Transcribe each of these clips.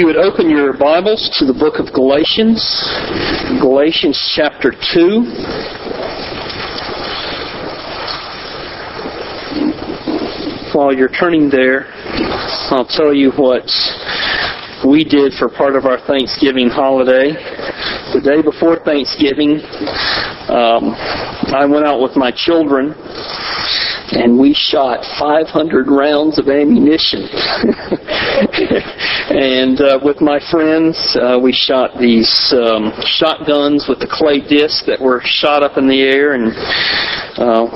you would open your Bibles to the book of Galatians, Galatians chapter 2. While you're turning there, I'll tell you what we did for part of our Thanksgiving holiday. The day before Thanksgiving, um, I went out with my children and we shot 500 rounds of ammunition. and uh, with my friends, uh, we shot these um, shotguns with the clay discs that were shot up in the air, and uh,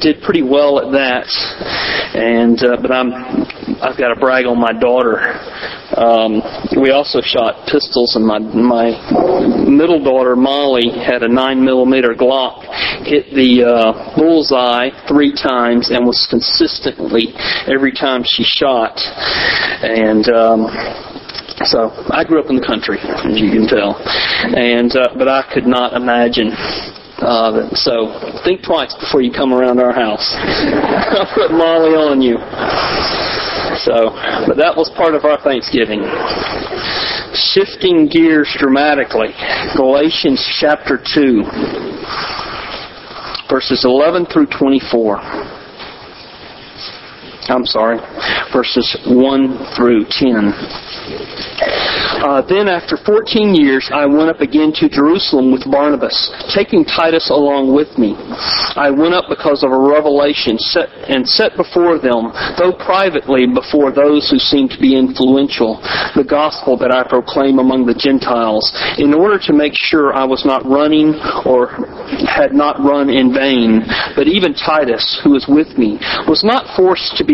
did pretty well at that. And uh, but I'm I've got to brag on my daughter. Um, we also shot pistols, and my my middle daughter Molly had a nine millimeter Glock, hit the uh, bullseye three times, and was consistently every time she shot. And um, so I grew up in the country, as you can tell, and uh, but I could not imagine uh, so think twice before you come around our house. I'll put Molly on you. So, but that was part of our Thanksgiving. Shifting gears dramatically. Galatians chapter 2, verses 11 through 24. I'm sorry, verses 1 through 10. Uh, then, after 14 years, I went up again to Jerusalem with Barnabas, taking Titus along with me. I went up because of a revelation set, and set before them, though privately before those who seemed to be influential, the gospel that I proclaim among the Gentiles, in order to make sure I was not running or had not run in vain. But even Titus, who was with me, was not forced to be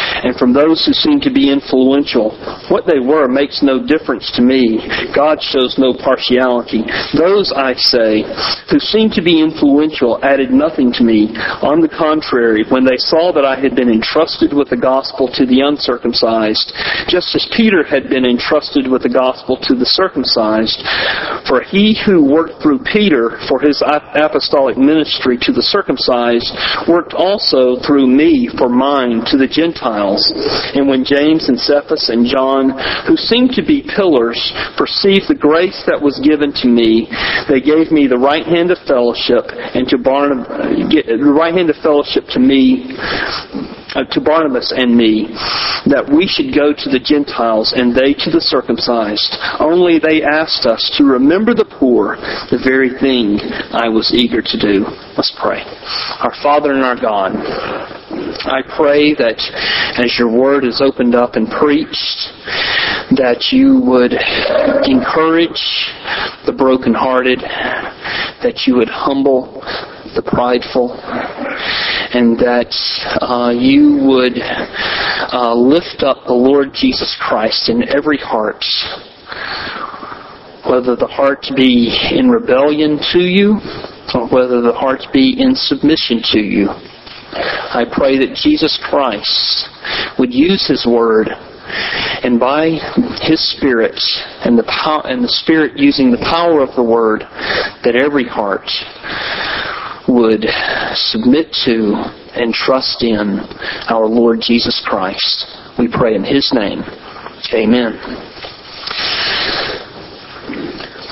and from those who seem to be influential. What they were makes no difference to me. God shows no partiality. Those, I say, who seem to be influential added nothing to me. On the contrary, when they saw that I had been entrusted with the gospel to the uncircumcised, just as Peter had been entrusted with the gospel to the circumcised, for he who worked through Peter for his apostolic ministry to the circumcised worked also through me for mine to the Gentiles. And when James and Cephas and John, who seemed to be pillars, perceived the grace that was given to me, they gave me the right hand of fellowship and to Barnabas, the right hand of fellowship to me uh, to Barnabas and me that we should go to the Gentiles and they to the circumcised. Only they asked us to remember the poor, the very thing I was eager to do. Let's pray. Our Father and our God, I pray that as your word is opened up and preached, that you would encourage the brokenhearted, that you would humble the prideful, and that uh, you would uh, lift up the Lord Jesus Christ in every heart, whether the heart be in rebellion to you or whether the heart be in submission to you. I pray that Jesus Christ would use His Word and by His Spirit and the power, and the Spirit using the power of the Word, that every heart would submit to and trust in our Lord Jesus Christ. We pray in His name. Amen.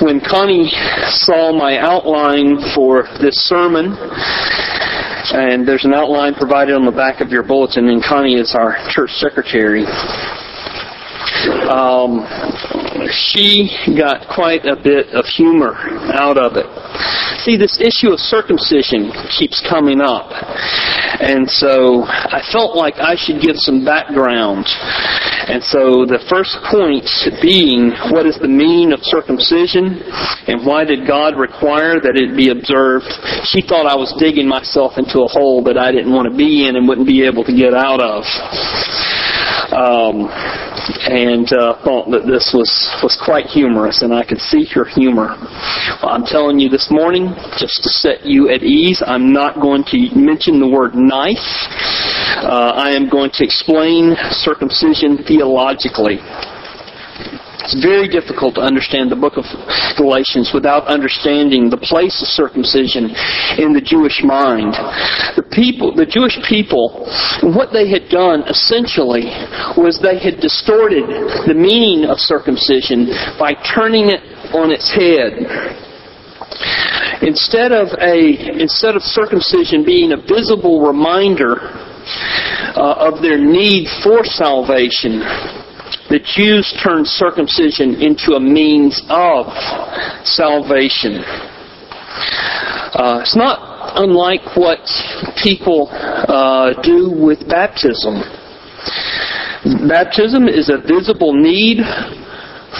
When Connie saw my outline for this sermon, and there's an outline provided on the back of your bulletin, and Connie is our church secretary. Um, she got quite a bit of humor out of it. See, this issue of circumcision keeps coming up. And so I felt like I should give some background. And so the first point being, what is the meaning of circumcision? And why did God require that it be observed? She thought I was digging myself into a hole that I didn't want to be in and wouldn't be able to get out of. Um, and uh, thought that this was, was quite humorous, and I could see your humor. Well, I'm telling you this morning, just to set you at ease, I'm not going to mention the word knife. Uh, I am going to explain circumcision theologically. It's very difficult to understand the book of Galatians without understanding the place of circumcision in the Jewish mind. The people, the Jewish people, what they had done essentially was they had distorted the meaning of circumcision by turning it on its head. Instead of a instead of circumcision being a visible reminder uh, of their need for salvation, the Jews turned circumcision into a means of salvation. Uh, it's not unlike what people uh, do with baptism. Baptism is a visible need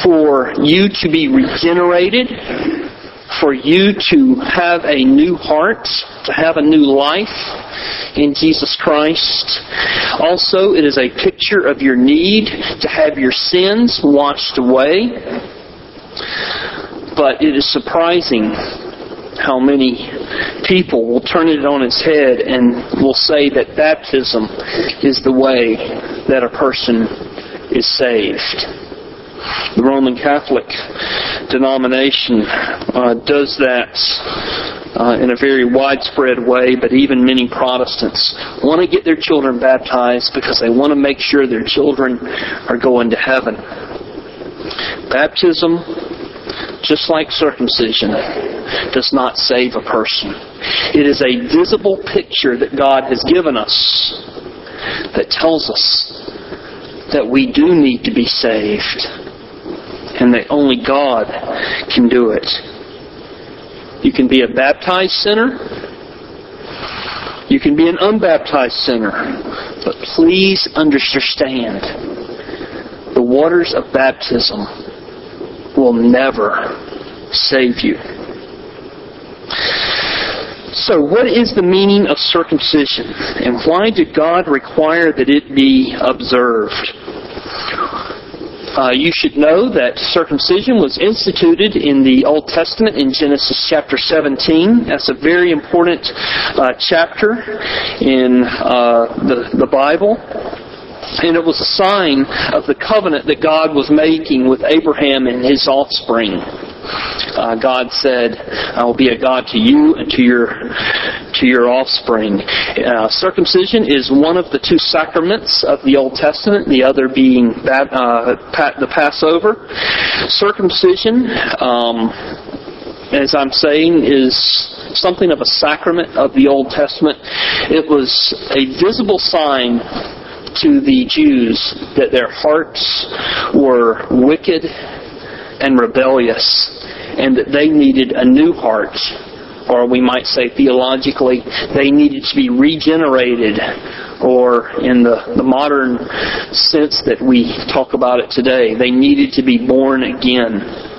for you to be regenerated, for you to have a new heart, to have a new life in Jesus Christ. Also, it is a picture of your need to have your sins washed away. But it is surprising how many people will turn it on its head and will say that baptism is the way that a person is saved. The Roman Catholic denomination uh, does that uh, in a very widespread way, but even many Protestants want to get their children baptized because they want to make sure their children are going to heaven. Baptism, just like circumcision, does not save a person. It is a visible picture that God has given us that tells us that we do need to be saved and that only God can do it. You can be a baptized sinner. You can be an unbaptized sinner. But please understand the waters of baptism will never save you. So, what is the meaning of circumcision? And why did God require that it be observed? Uh, you should know that circumcision was instituted in the Old Testament in Genesis chapter 17. That's a very important uh, chapter in uh, the, the Bible. And it was a sign of the covenant that God was making with Abraham and his offspring. Uh, God said, "I will be a God to you and to your to your offspring." Uh, circumcision is one of the two sacraments of the Old Testament. The other being uh, the Passover. Circumcision. Um, as I'm saying, is something of a sacrament of the Old Testament. It was a visible sign to the Jews that their hearts were wicked and rebellious and that they needed a new heart. Or we might say theologically, they needed to be regenerated, or in the, the modern sense that we talk about it today, they needed to be born again.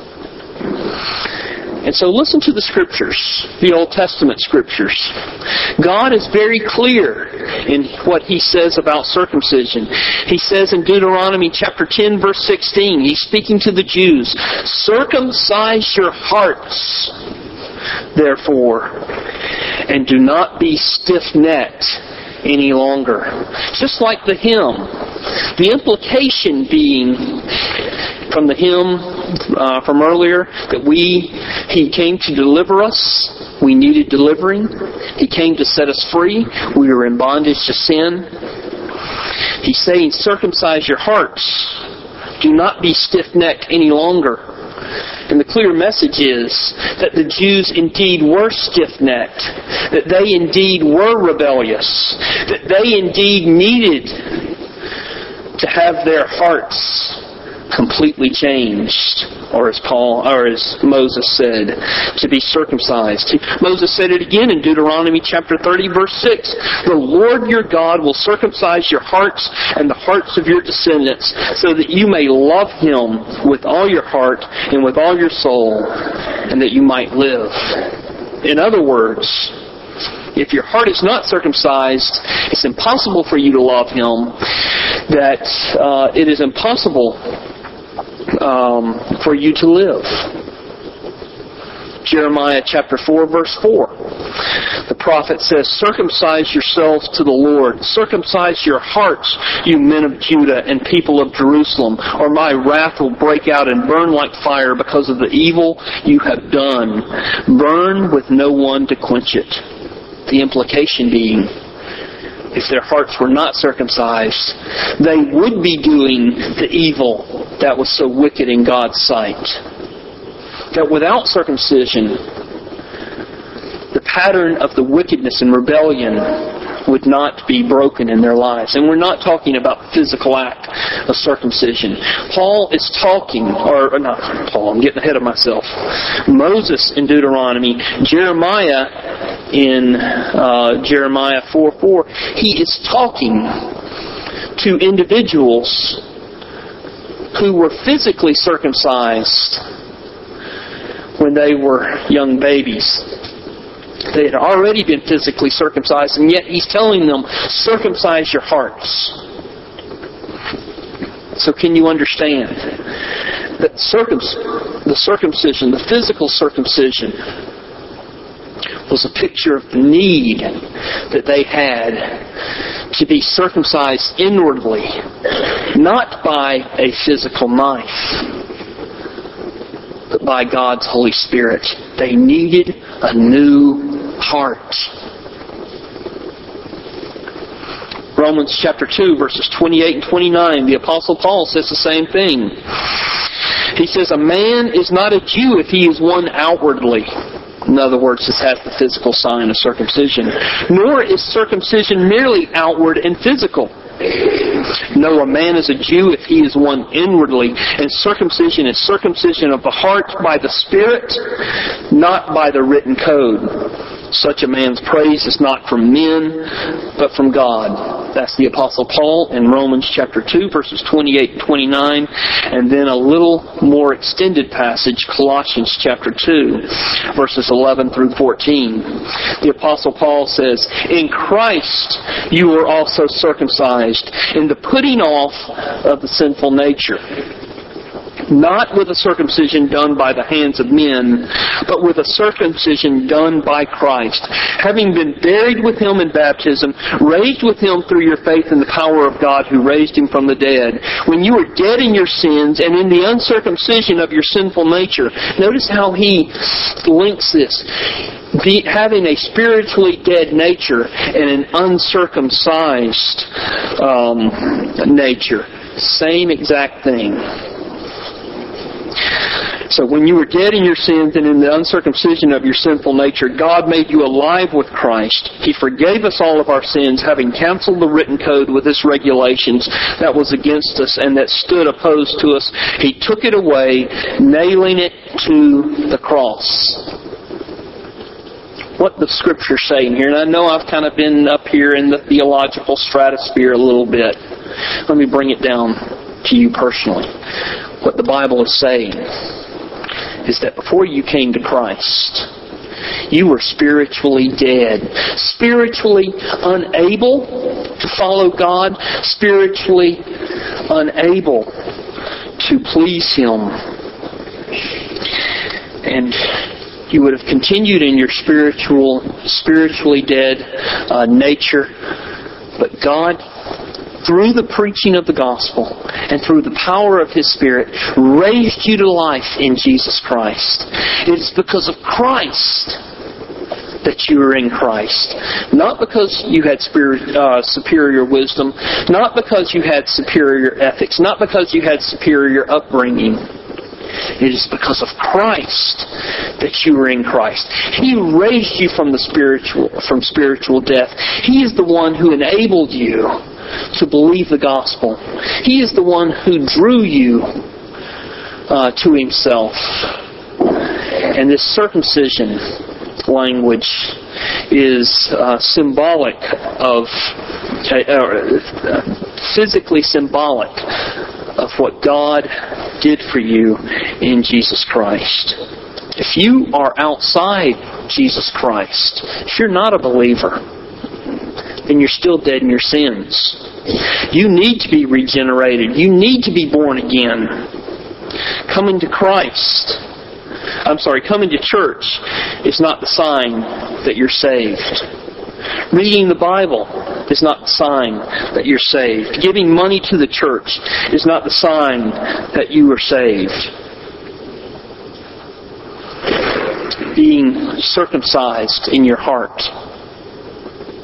And so listen to the scriptures, the Old Testament scriptures. God is very clear in what he says about circumcision. He says in Deuteronomy chapter 10 verse 16, he's speaking to the Jews, circumcise your hearts, therefore, and do not be stiff-necked any longer. Just like the hymn. The implication being from the hymn uh, from earlier that we he came to deliver us. We needed delivering. He came to set us free. We were in bondage to sin. He's saying circumcise your hearts. Do not be stiff-necked any longer. And the clear message is that the Jews indeed were stiff-necked, that they indeed were rebellious, that they indeed needed to have their hearts completely changed, or as Paul or as Moses said, to be circumcised. Moses said it again in Deuteronomy chapter 30 verse 6. The Lord your God will circumcise your hearts and the hearts of your descendants so that you may love him with all your heart and with all your soul and that you might live. In other words, if your heart is not circumcised, it's impossible for you to love Him. that uh, it is impossible um, for you to live. Jeremiah chapter 4 verse 4. The prophet says, Circumcise yourselves to the Lord. Circumcise your hearts, you men of Judah and people of Jerusalem, or my wrath will break out and burn like fire because of the evil you have done. Burn with no one to quench it. The implication being, if their hearts were not circumcised, they would be doing the evil that was so wicked in God's sight. That without circumcision, the pattern of the wickedness and rebellion would not be broken in their lives. And we're not talking about physical act of circumcision. Paul is talking, or, not Paul, I'm getting ahead of myself. Moses in Deuteronomy, Jeremiah in uh, Jeremiah 4 4, he is talking to individuals who were physically circumcised when they were young babies. They had already been physically circumcised, and yet he's telling them, circumcise your hearts. So can you understand that the circumcision, the physical circumcision, was a picture of the need that they had to be circumcised inwardly, not by a physical knife but by God's Holy Spirit. They needed a new heart. Romans chapter 2, verses 28 and 29, the Apostle Paul says the same thing. He says, A man is not a Jew if he is one outwardly. In other words, this has the physical sign of circumcision. Nor is circumcision merely outward and physical. No, a man is a Jew if he is one inwardly, and circumcision is circumcision of the heart by the Spirit, not by the written code. Such a man's praise is not from men, but from God. That's the Apostle Paul in Romans chapter 2, verses 28 and 29, and then a little more extended passage, Colossians chapter 2, verses 11 through 14. The Apostle Paul says, In Christ you were also circumcised, in the putting off of the sinful nature not with a circumcision done by the hands of men, but with a circumcision done by Christ, having been buried with him in baptism, raised with him through your faith in the power of God who raised him from the dead. When you were dead in your sins and in the uncircumcision of your sinful nature, notice how he links this. The, having a spiritually dead nature and an uncircumcised um, nature. Same exact thing. So when you were dead in your sins and in the uncircumcision of your sinful nature, God made you alive with Christ. He forgave us all of our sins, having canceled the written code with its regulations that was against us and that stood opposed to us. He took it away, nailing it to the cross what the scripture's saying here. And I know I've kind of been up here in the theological stratosphere a little bit. Let me bring it down to you personally. What the Bible is saying is that before you came to Christ, you were spiritually dead, spiritually unable to follow God, spiritually unable to please Him. And you would have continued in your spiritual, spiritually dead uh, nature. But God through the preaching of the gospel and through the power of His Spirit, raised you to life in Jesus Christ. It's because of Christ that you are in Christ. Not because you had spirit, uh, superior wisdom, not because you had superior ethics, not because you had superior upbringing. It is because of Christ that you are in Christ. He raised you from the spiritual from spiritual death. He is the one who enabled you to believe the gospel. He is the one who drew you uh, to himself. And this circumcision language is uh, symbolic of, uh, physically symbolic of what God did for you in Jesus Christ. If you are outside Jesus Christ, if you're not a believer, then you're still dead in your sins. You need to be regenerated. You need to be born again. Coming to Christ, I'm sorry, coming to church is not the sign that you're saved. Reading the Bible is not the sign that you're saved. Giving money to the church is not the sign that you are saved. Being circumcised in your heart.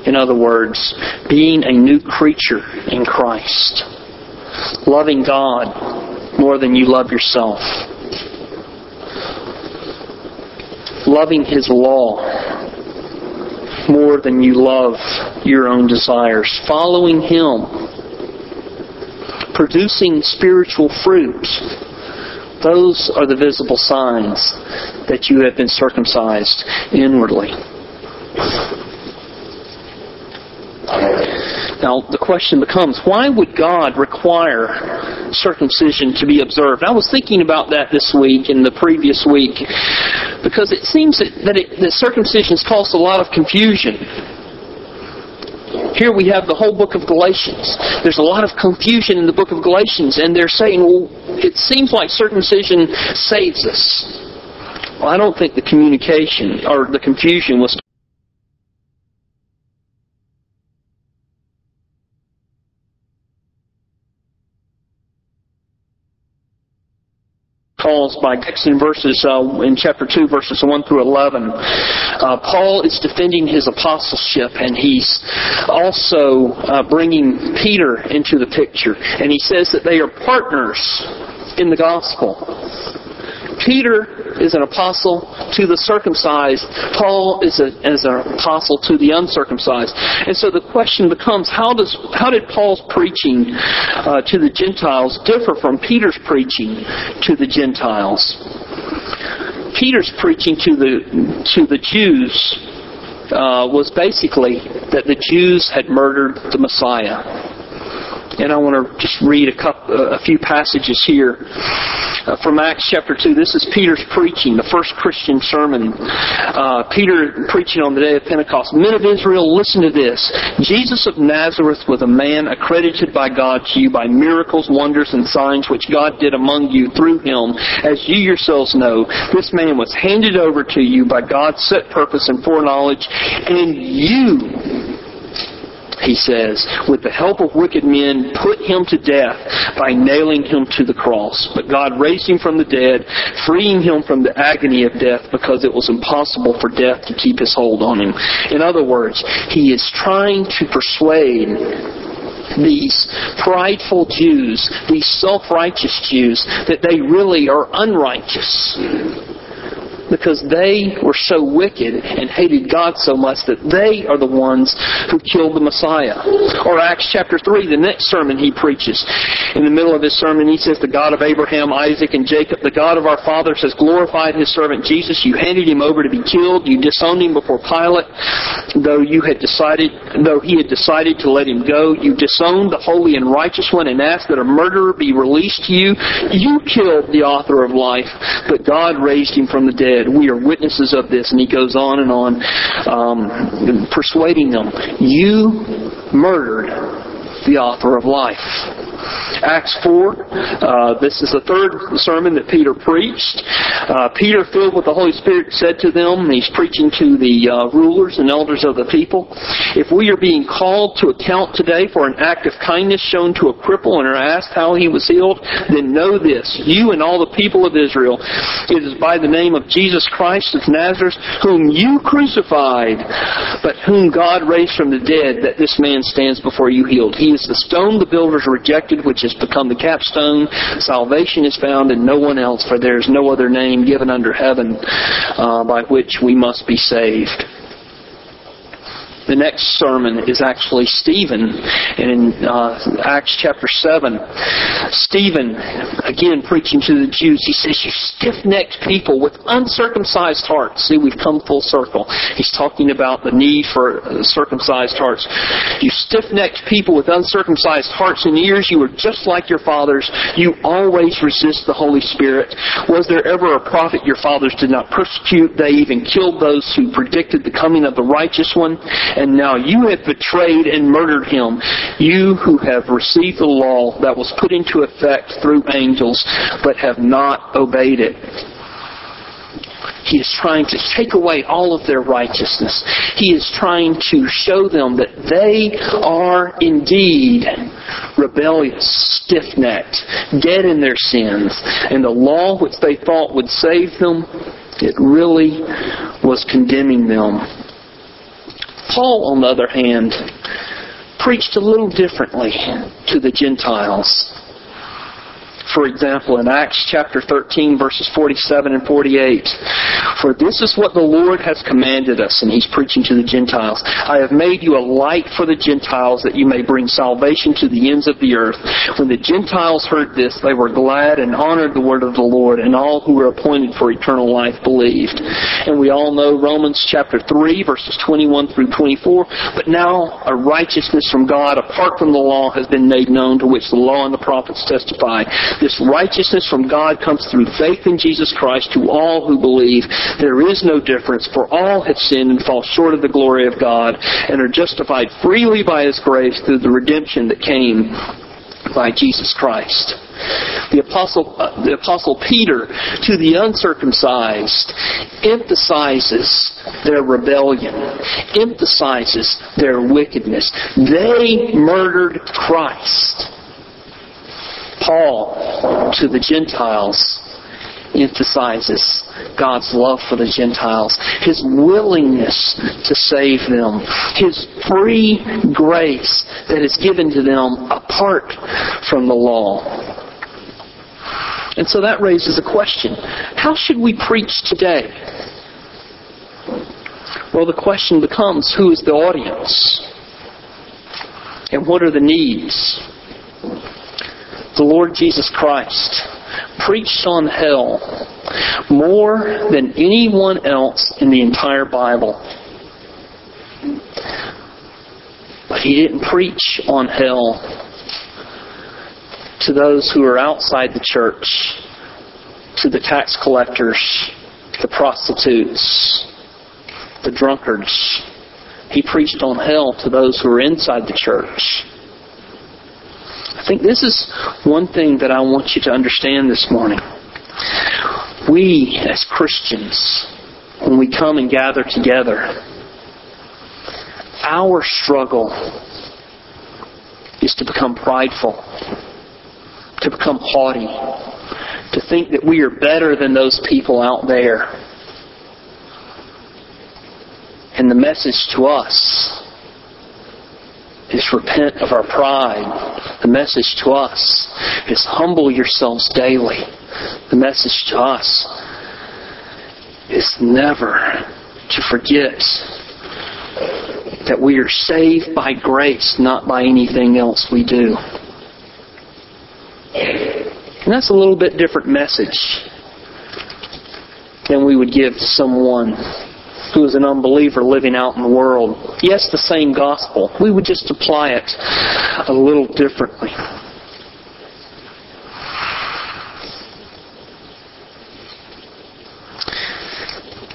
In other words, being a new creature in Christ. Loving God more than you love yourself. Loving His law more than you love your own desires. Following Him. Producing spiritual fruit. Those are the visible signs that you have been circumcised inwardly. Now, the question becomes, why would God require circumcision to be observed? I was thinking about that this week and the previous week because it seems that, that, it, that circumcision has caused a lot of confusion. Here we have the whole book of Galatians. There's a lot of confusion in the book of Galatians, and they're saying, well, it seems like circumcision saves us. Well, I don't think the communication or the confusion was caused by in verses uh, in chapter 2 verses 1 through 11 uh, paul is defending his apostleship and he's also uh, bringing peter into the picture. And he says that they are partners in the gospel Peter is an apostle to the circumcised. Paul is, a, is an apostle to the uncircumcised. And so the question becomes, how does how did Paul's preaching uh, to the Gentiles differ from Peter's preaching to the Gentiles? Peter's preaching to the to the Jews uh, was basically that the Jews had murdered the Messiah and I want to just read a, couple, a few passages here uh, from Acts chapter 2. This is Peter's preaching, the first Christian sermon. Uh, Peter preaching on the day of Pentecost. Men of Israel, listen to this. Jesus of Nazareth was a man accredited by God to you by miracles, wonders, and signs which God did among you through him. As you yourselves know, this man was handed over to you by God's set purpose and foreknowledge, and you he says, with the help of wicked men, put him to death by nailing him to the cross. But God raised him from the dead, freeing him from the agony of death because it was impossible for death to keep his hold on him. In other words, he is trying to persuade these prideful Jews, these self-righteous Jews, that they really are unrighteous because they were so wicked and hated God so much that they are the ones who killed the Messiah. Or Acts chapter 3, the next sermon he preaches. In the middle of his sermon, he says, The God of Abraham, Isaac, and Jacob, the God of our fathers, has glorified his servant Jesus. You handed him over to be killed. You disowned him before Pilate, though you had decided, though he had decided to let him go. You disowned the holy and righteous one and asked that a murderer be released to you. You killed the author of life, but God raised him from the dead We are witnesses of this. And he goes on and on, um, persuading them. You murdered the author of life. Acts 4, uh, this is the third sermon that Peter preached. Uh, Peter, filled with the Holy Spirit, said to them, he's preaching to the uh, rulers and elders of the people, if we are being called to account today for an act of kindness shown to a cripple and are asked how he was healed, then know this, you and all the people of Israel, it is by the name of Jesus Christ of Nazareth, whom you crucified, but whom God raised from the dead, that this man stands before you healed. He is the stone the builders rejected, which has become the capstone. Salvation is found in no one else, for there is no other name given under heaven uh, by which we must be saved. The next sermon is actually Stephen. In uh, Acts chapter 7, Stephen, again preaching to the Jews, he says, You stiff necked people with uncircumcised hearts. See, we've come full circle. He's talking about the need for circumcised hearts. You stiff necked people with uncircumcised hearts and ears, you are just like your fathers. You always resist the Holy Spirit. Was there ever a prophet your fathers did not persecute? They even killed those who predicted the coming of the righteous one and now you have betrayed and murdered him. You who have received the law that was put into effect through angels, but have not obeyed it. He is trying to take away all of their righteousness. He is trying to show them that they are indeed rebellious, stiff-necked, dead in their sins, and the law which they thought would save them, it really was condemning them. Paul, on the other hand, preached a little differently to the Gentiles for example, in Acts chapter 13, verses 47 and 48. For this is what the Lord has commanded us, and he's preaching to the Gentiles. I have made you a light for the Gentiles that you may bring salvation to the ends of the earth. When the Gentiles heard this, they were glad and honored the word of the Lord, and all who were appointed for eternal life believed. And we all know Romans chapter 3, verses 21 through 24. But now a righteousness from God apart from the law has been made known, to which the law and the prophets testify. This righteousness from God comes through faith in Jesus Christ to all who believe. There is no difference, for all have sinned and fall short of the glory of God and are justified freely by His grace through the redemption that came by Jesus Christ. The apostle, uh, the apostle Peter to the uncircumcised emphasizes their rebellion, emphasizes their wickedness. They murdered Christ. Paul to the Gentiles emphasizes God's love for the Gentiles, His willingness to save them, His free grace that is given to them apart from the law. And so that raises a question. How should we preach today? Well, the question becomes, who is the audience? And what are the needs? The Lord Jesus Christ preached on hell more than anyone else in the entire Bible. But he didn't preach on hell to those who are outside the church, to the tax collectors, the prostitutes, the drunkards. He preached on hell to those who are inside the church. I think this is one thing that I want you to understand this morning. We, as Christians, when we come and gather together, our struggle is to become prideful, to become haughty, to think that we are better than those people out there. And the message to us is repent of our pride. The message to us is humble yourselves daily. The message to us is never to forget that we are saved by grace, not by anything else we do. And that's a little bit different message than we would give to someone who is an unbeliever living out in the world. Yes, the same gospel. We would just apply it a little differently.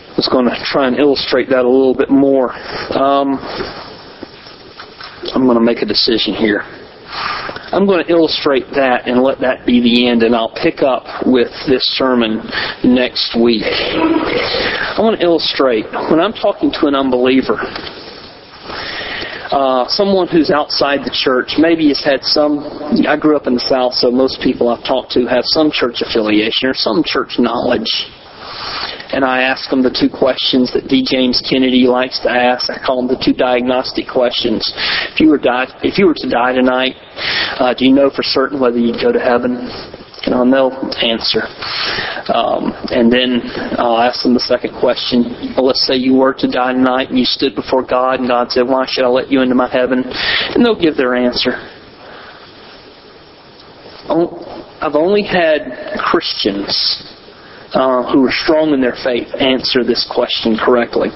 I was going to try and illustrate that a little bit more. Um, I'm going to make a decision here. I'm going to illustrate that and let that be the end, and I'll pick up with this sermon next week. I want to illustrate when I'm talking to an unbeliever, uh, someone who's outside the church, maybe has had some. I grew up in the South, so most people I've talked to have some church affiliation or some church knowledge and I ask them the two questions that D. James Kennedy likes to ask. I call them the two diagnostic questions. If you were die, if you were to die tonight, uh, do you know for certain whether you'd go to heaven? And know answer. Um, and then I'll ask them the second question. Let's say you were to die tonight and you stood before God and God said, Why should I let you into my heaven? And they'll give their answer. I've only had Christians uh, who are strong in their faith answer this question correctly.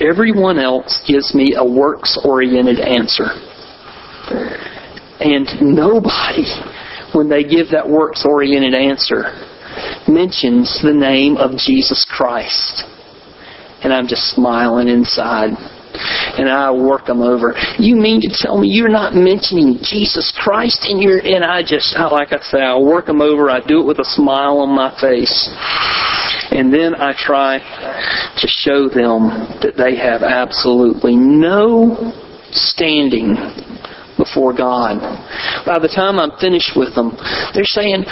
Everyone else gives me a works oriented answer. And nobody, when they give that works oriented answer, mentions the name of Jesus Christ. And I'm just smiling inside and I work them over. You mean to tell me you're not mentioning Jesus Christ in your? And I just, I, like I say, I work them over. I do it with a smile on my face, and then I try to show them that they have absolutely no standing before God. By the time I'm finished with them, they're saying,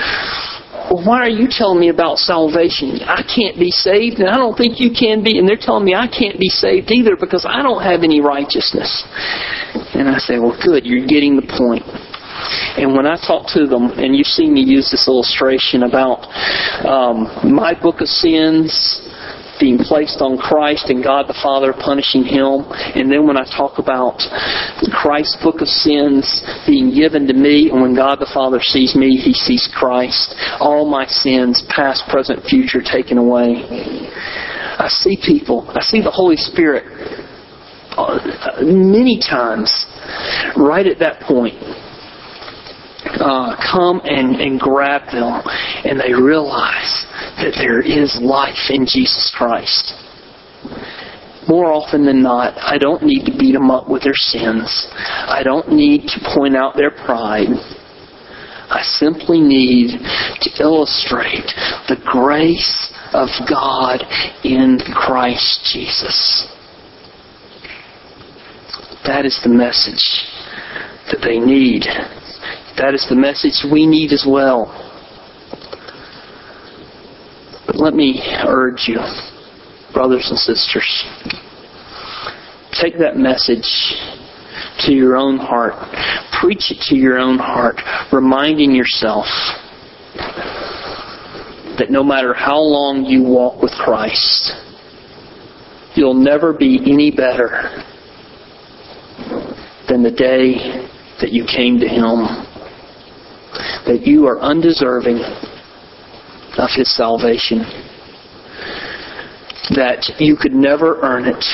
why are you telling me about salvation? I can't be saved, and I don't think you can be. And they're telling me I can't be saved either because I don't have any righteousness. And I say, well, good, you're getting the point. And when I talk to them, and you've seen me use this illustration about um, my book of sins being placed on Christ and God the Father punishing him. And then when I talk about Christ's book of sins being given to me, and when God the Father sees me, he sees Christ. All my sins, past, present, future, taken away. I see people, I see the Holy Spirit uh, many times right at that point uh, come and, and grab them, and they realize that there is life in Jesus Christ. More often than not, I don't need to beat them up with their sins. I don't need to point out their pride. I simply need to illustrate the grace of God in Christ Jesus. That is the message that they need. That is the message we need as well. But let me urge you, brothers and sisters, take that message to your own heart. Preach it to your own heart, reminding yourself that no matter how long you walk with Christ, you'll never be any better than the day that you came to Him. That you are undeserving of His salvation. That you could never earn it,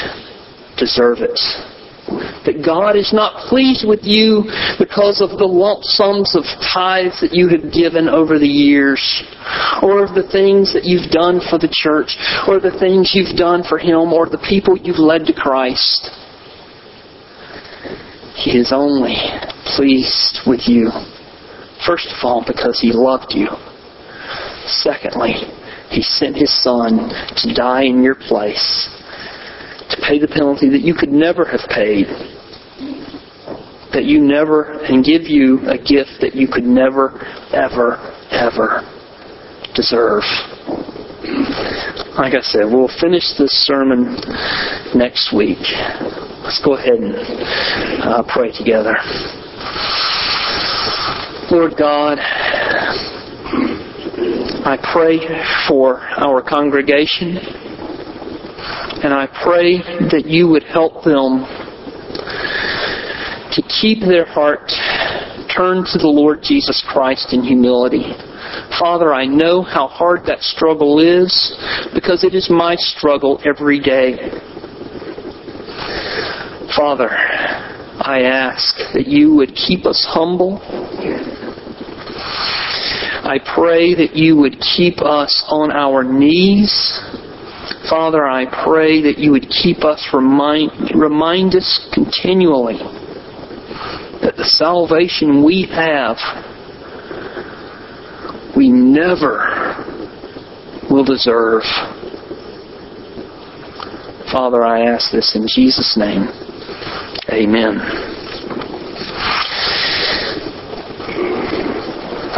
deserve it. That God is not pleased with you because of the lump sums of tithes that you have given over the years, or of the things that you've done for the church, or the things you've done for Him, or the people you've led to Christ. He is only pleased with you, first of all, because He loved you. Secondly, He sent His Son to die in your place, to pay the penalty that you could never have paid, that you never, and give you a gift that you could never, ever, ever deserve. Like I said, we'll finish this sermon next week. Let's go ahead and uh, pray together. Lord God, I pray for our congregation, and I pray that you would help them to keep their heart turned to the Lord Jesus Christ in humility. Father, I know how hard that struggle is because it is my struggle every day. Father, I ask that you would keep us humble. I pray that you would keep us on our knees. Father, I pray that you would keep us, remind, remind us continually that the salvation we have, we never will deserve. Father, I ask this in Jesus' name. Amen.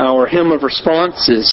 Our hymn of response is